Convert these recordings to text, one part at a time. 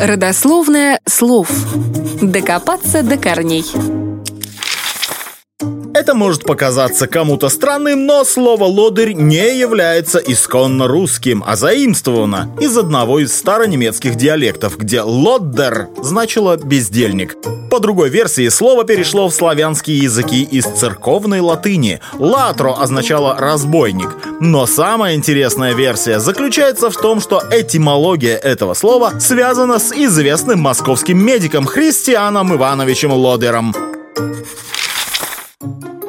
Родословное слов. Докопаться до корней. Это может показаться кому-то странным, но слово «лодырь» не является исконно русским, а заимствовано из одного из старонемецких диалектов, где «лоддер» значило «бездельник». По другой версии, слово перешло в славянские языки из церковной латыни. «Латро» означало «разбойник». Но самая интересная версия заключается в том, что этимология этого слова связана с известным московским медиком Христианом Ивановичем Лодером.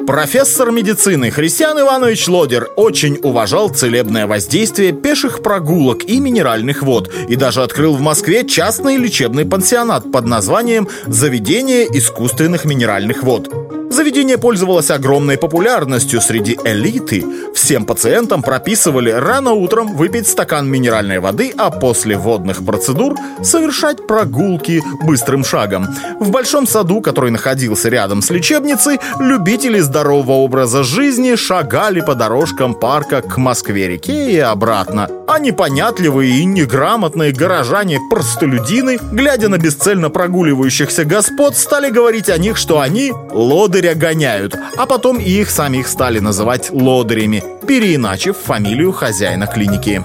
Профессор медицины Христиан Иванович Лодер очень уважал целебное воздействие пеших прогулок и минеральных вод и даже открыл в Москве частный лечебный пансионат под названием «Заведение искусственных минеральных вод». Заведение пользовалось огромной популярностью среди элиты. Всем пациентам прописывали рано утром выпить стакан минеральной воды, а после водных процедур совершать прогулки быстрым шагом. В большом саду, который находился рядом с лечебницей, любители здорового образа жизни шагали по дорожкам парка к Москве-реке и обратно. А непонятливые и неграмотные горожане-простолюдины, глядя на бесцельно прогуливающихся господ, стали говорить о них, что они лодыря гоняют, а потом и их самих стали называть лодырями, переиначив фамилию хозяина клиники.